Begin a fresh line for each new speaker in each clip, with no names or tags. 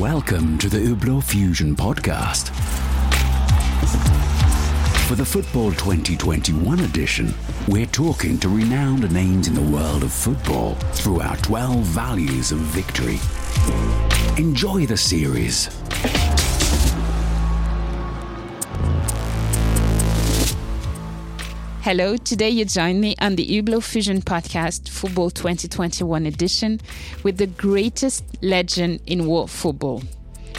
Welcome to the Hublot Fusion podcast. For the Football 2021 edition, we're talking to renowned names in the world of football through our 12 values of victory. Enjoy the series.
Hello, today you join me on the Hublot Fusion Podcast Football 2021 edition with the greatest legend in world football.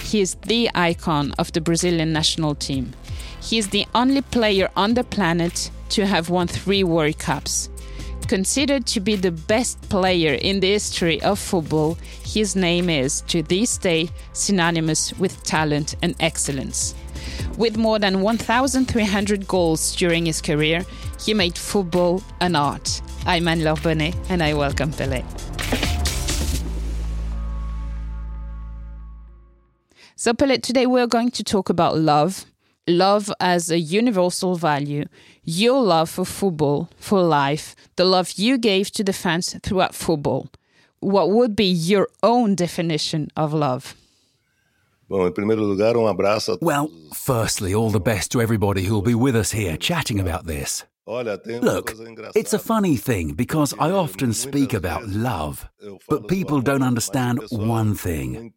He is the icon of the Brazilian national team. He is the only player on the planet to have won three World Cups. Considered to be the best player in the history of football, his name is, to this day, synonymous with talent and excellence. With more than 1,300 goals during his career, he made football an art. I'm Anne-Laure Bonnet, and I welcome Pelé. So, Pelé, today we're going to talk about love. Love as a universal value, your love for football, for life, the love you gave to the fans throughout football. What would be your own definition of love?
Bom, em primeiro lugar, um
Well, firstly, all the best to everybody who'll be with us here chatting about this.
Olha, tem uma
Look, it's a funny thing because I often speak about love, but people don't understand one thing.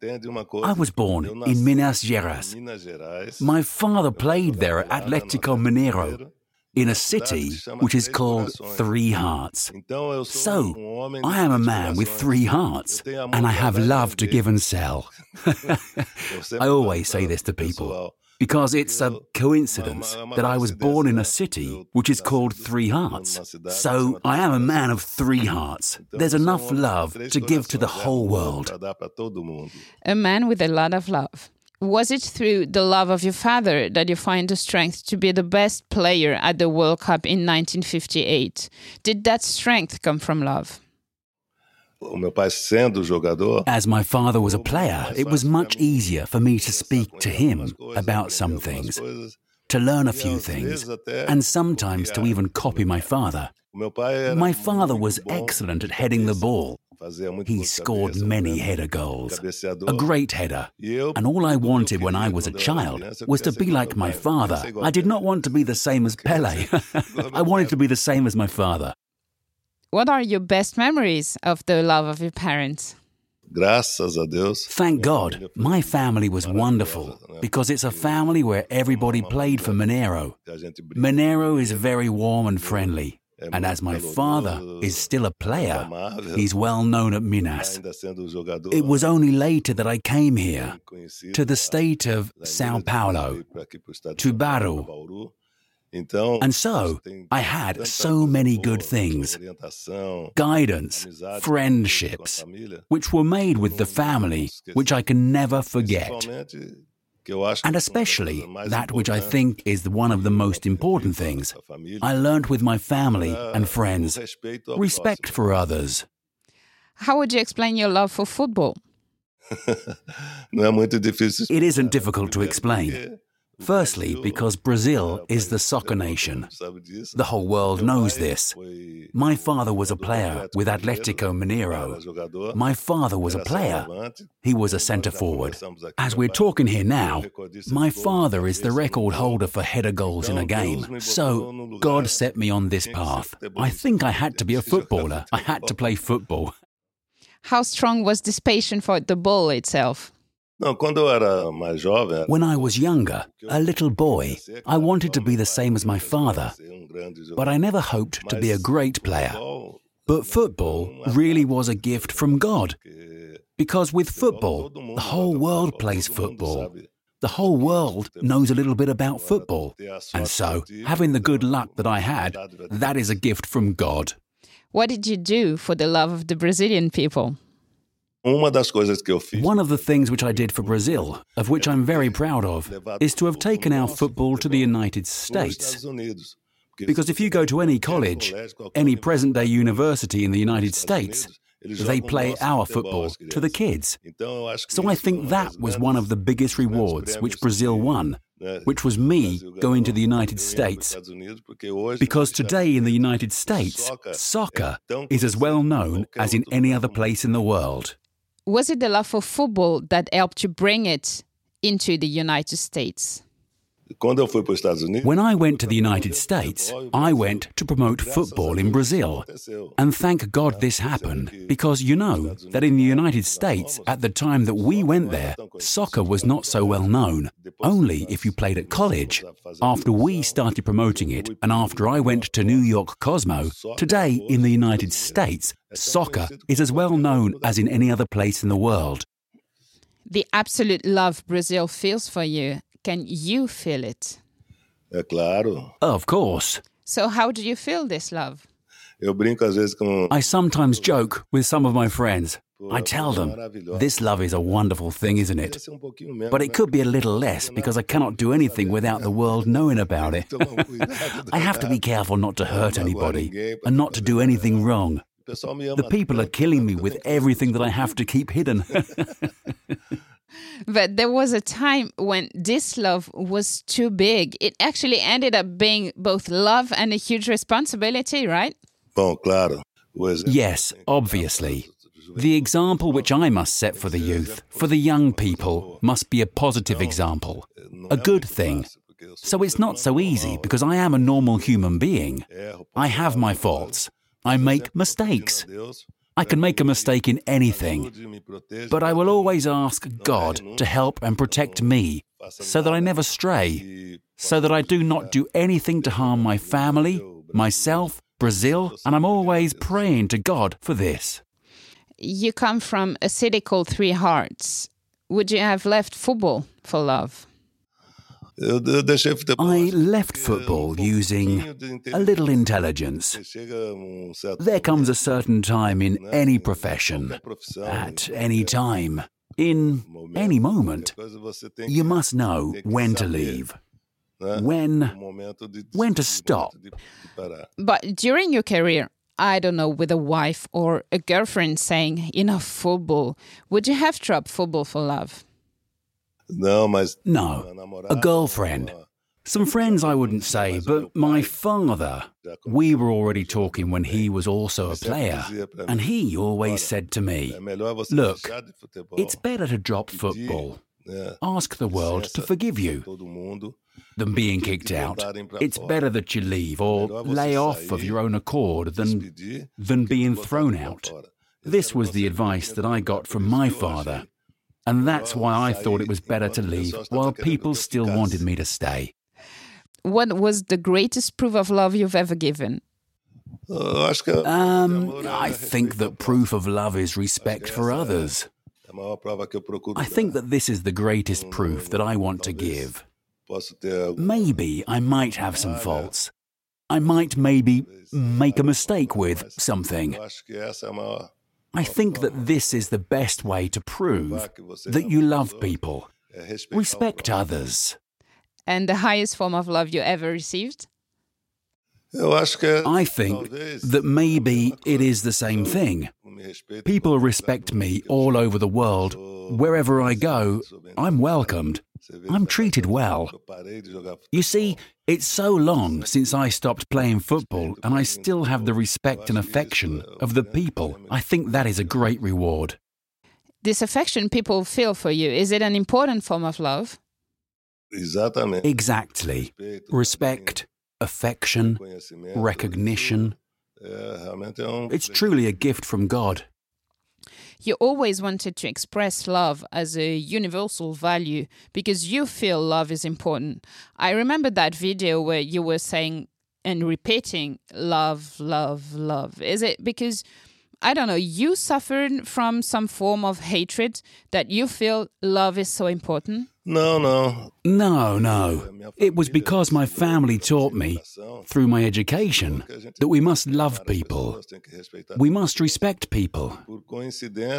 I was born in Minas Gerais. My father played there at Atletico Mineiro, in a city which is called Three Hearts. So, I am a man with three hearts, and I have love to give and sell. I always say this to people because it's a coincidence that I was born in a city which is called Three Hearts. So, I am a man of three hearts. There's enough love to give to the whole world.
A man with a lot of love. Was it through the love of your father that you find the strength to be the best player at the World Cup in 1958? Did that strength come from love?
As my father was a player, it was much easier for me to speak to him about some things, to learn a few things, and sometimes to even copy my father.
meu pai era
My father was excellent at heading the ball. He scored many header goals. A great header. And all I
tudo que eu
wanted when I was a
quando eu era
child was to be like my
ao pai, eu queria
father. I did not want to be the same as Pele. I wanted to be the same as my father.
What are your best memories of the love of your parents?
Graças a Deus.
Thank God, my family was wonderful because it's a family where everybody played for Mineiro.
A gente brinca,
Mineiro is very warm and friendly. And as my father is still a player, he's well known at Minas.
ainda sendo um jogador.
It was only later that I came here to the state of
da
Sao Paulo.
veio pra aqui pro estado de
to
São
Baru.
Bauru. Então,
And so, I had so many good things guidance, friendships,
com a família,
which were made with the family, which I can never forget.
principalmente, que eu acho que
And especially that which I think is one of the most important
aprendi com a
things I learned with my family and friends
o respeito ao
respect for others.
How would you explain your love for football?
Não é muito difícil.
It isn't difficult to explain. Firstly, because Brazil is the soccer nation. The whole world knows this. My father was a player with Atletico
Mineiro,
My father was a player. He was a centre forward. As we're talking here now, my father is the record holder for header goals in a game. So. God set me on this path. I think I had to be a footballer. I had to play football.
How strong was this passion for the ball itself?
Não, quando eu era mais jovem,
When I was younger, a little boy, I wanted to be the same as my father, but I never hoped to be a great player. But football really was a gift from God, because with football, the whole world plays football. The whole world knows a little bit about football. And so, having the good luck that I had, that is a gift from God.
What did you do for the love of the Brazilian people?
Uma das coisas que eu fiz
One of the things which I did for Brazil, of which I'm very proud of, is to have taken our football to the United States.
Estados Unidos. Porque
Because if you go to any college, any present day university in the United States, they play our football to the kids. So I think that was one of the biggest rewards which Brazil won, which was me going to the United States. Because today in the United States, soccer is as well known as in any other place in the world.
Was it the love for football that helped you bring it into the United States?
When I went to the United States, I went to promote football in Brazil. And thank God this happened, because you know that in the United States, at the time that we went there, soccer was not so well known, only if you played at college. After we started promoting it, and after I went to New York Cosmo, today in the United States, soccer is as well known as in any other place in the world.
The absolute love Brazil feels for you can you feel it?
É claro.
Of course.
So, how do you feel this love?
Eu brinco às vezes com.
I sometimes joke with some of my friends. I tell them, this love is a wonderful thing, isn't it? But it could be a little less because I cannot do anything without the world knowing about it. I have to be careful not to hurt anybody and not to do anything wrong. The people are killing me with everything that I have to keep hidden.
But there was a time when this love was too big. It actually ended up being both love and a huge responsibility, right?
Bom, claro.
Yes, obviously. The example which I must set for the youth, for the young people, must be a positive example, a good thing. So it's not so easy because I am a normal human being. I have my faults. I make mistakes. I can make a mistake in anything, but I will always ask God to help and protect me so that I never stray, so that I do not do anything to harm my family, myself, Brazil, and I'm always praying to God for this.
You come from a city called Three Hearts. Would you have left football for love?
I left football using a little intelligence. There comes a certain time in any profession, at any time, in any moment. You must know when to leave. When, when to stop.
But during your career, I don't know, with a wife or a girlfriend saying, enough football, would you have dropped football for love?
No,
a girlfriend. Some friends I wouldn't say, but my father. We were already talking when he was also a player, and he always said to me, Look, it's better to drop football. Ask the world to forgive you than being kicked out. It's better that you leave or lay off of your own accord than, than being thrown out. This was the advice that I got from my father, and that's why I thought it was better to leave while people still wanted me to stay.
What was the greatest proof of love you've ever given?
Um, I think that proof of love is respect for others. I think that this is the greatest proof that I want to give. Maybe I might have some faults. I might maybe make a mistake with something. I think that this is the best way to prove that you love people, respect others.
And the highest form of love you ever received?
I think that maybe it is the same thing. People respect me all over the world. Wherever I go, I'm welcomed. I'm treated well. You see, it's so long since I stopped playing football, and I still have the respect and affection of the people. I think that is a great reward.
This affection people feel for you, is it an important form of love?
Exactly. Respect, affection, recognition. It's truly a gift from God.
You always wanted to express love as a universal value because you feel love is important. I remember that video where you were saying and repeating love, love, love. Is it because, I don't know, you suffered from some form of hatred that you feel love is so important?
No, no.
No, no. It was because my family taught me, through my education, that we must love people. We must respect people.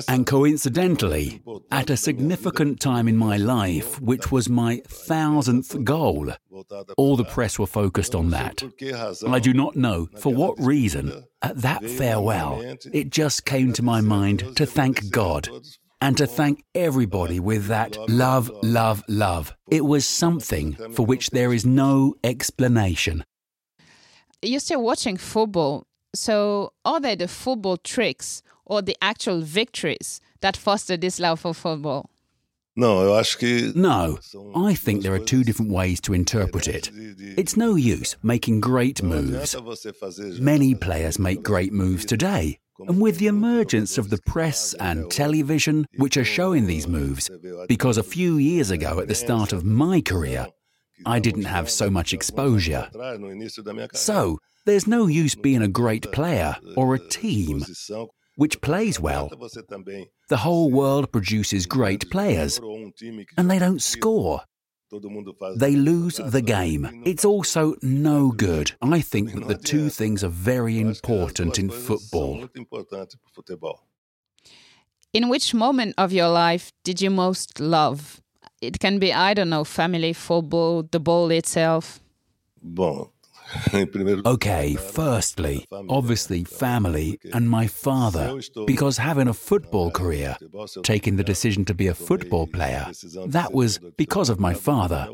And coincidentally, at a significant time in my life, which was my thousandth goal, all the press were focused on that. I do not know for what reason. At that farewell, it just came to my mind to thank God and to thank everybody with that love, love, love. It was something for which there is no explanation.
You're still watching football, so are they the football tricks or the actual victories that foster this love for football?
Não, eu acho que.
No, I think there are two different ways to interpret it. It's no use making great moves. Many players make great moves today. And with the emergence of the press and television, which are showing these moves, because a few years ago at the start of my career, I didn't have so much exposure. So, there's no use being a great player or a team which plays well. The whole world produces great players, and they don't score. They lose the game. It's also no good. I think that the two things are very important in football.
In which moment of your life did you most love? It can be, I don't know, family, football, the ball itself.
Bom,
Okay, firstly, obviously family and my father, because having a football career, taking the decision to be a football player, that was because of my father.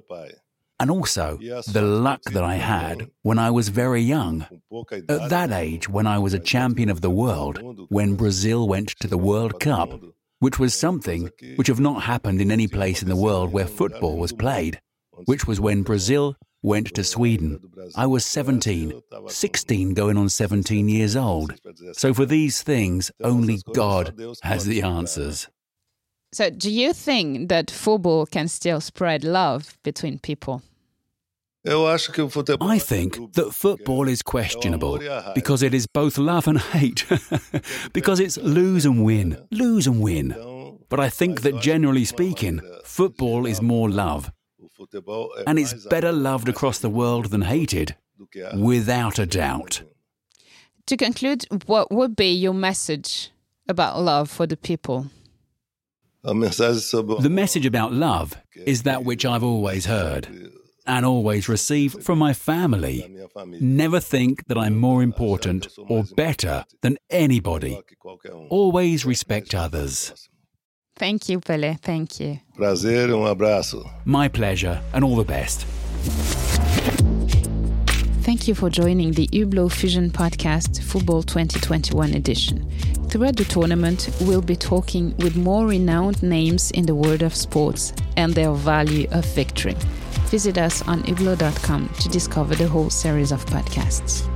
And also the luck that I had when I was very young. At that age, when I was a champion of the world, when Brazil went to the World Cup, which was something which have not happened in any place in the world where football was played, which was when Brazil went to Sweden. I was 17, 16 going on 17 years old. So for these things, only God has the answers.
So, do you think that football can still spread love between people?
I think that football is questionable because it is both love and hate, because it's lose and win, lose and win. But I think that generally speaking, football is more love and it's better loved across the world than hated, without a doubt.
To conclude, what would be your message about love for the people?
The message about love is that which I've always heard and always received from my family. Never think that I'm more important or better than anybody. Always respect others.
Thank you, Pelé. Thank you.
Prazer, um abraço.
My pleasure, and all the best.
Thank you for joining the Hublot Fusion Podcast Football 2021 edition. Throughout the tournament, we'll be talking with more renowned names in the world of sports and their value of victory. Visit us on hublot.com to discover the whole series of podcasts.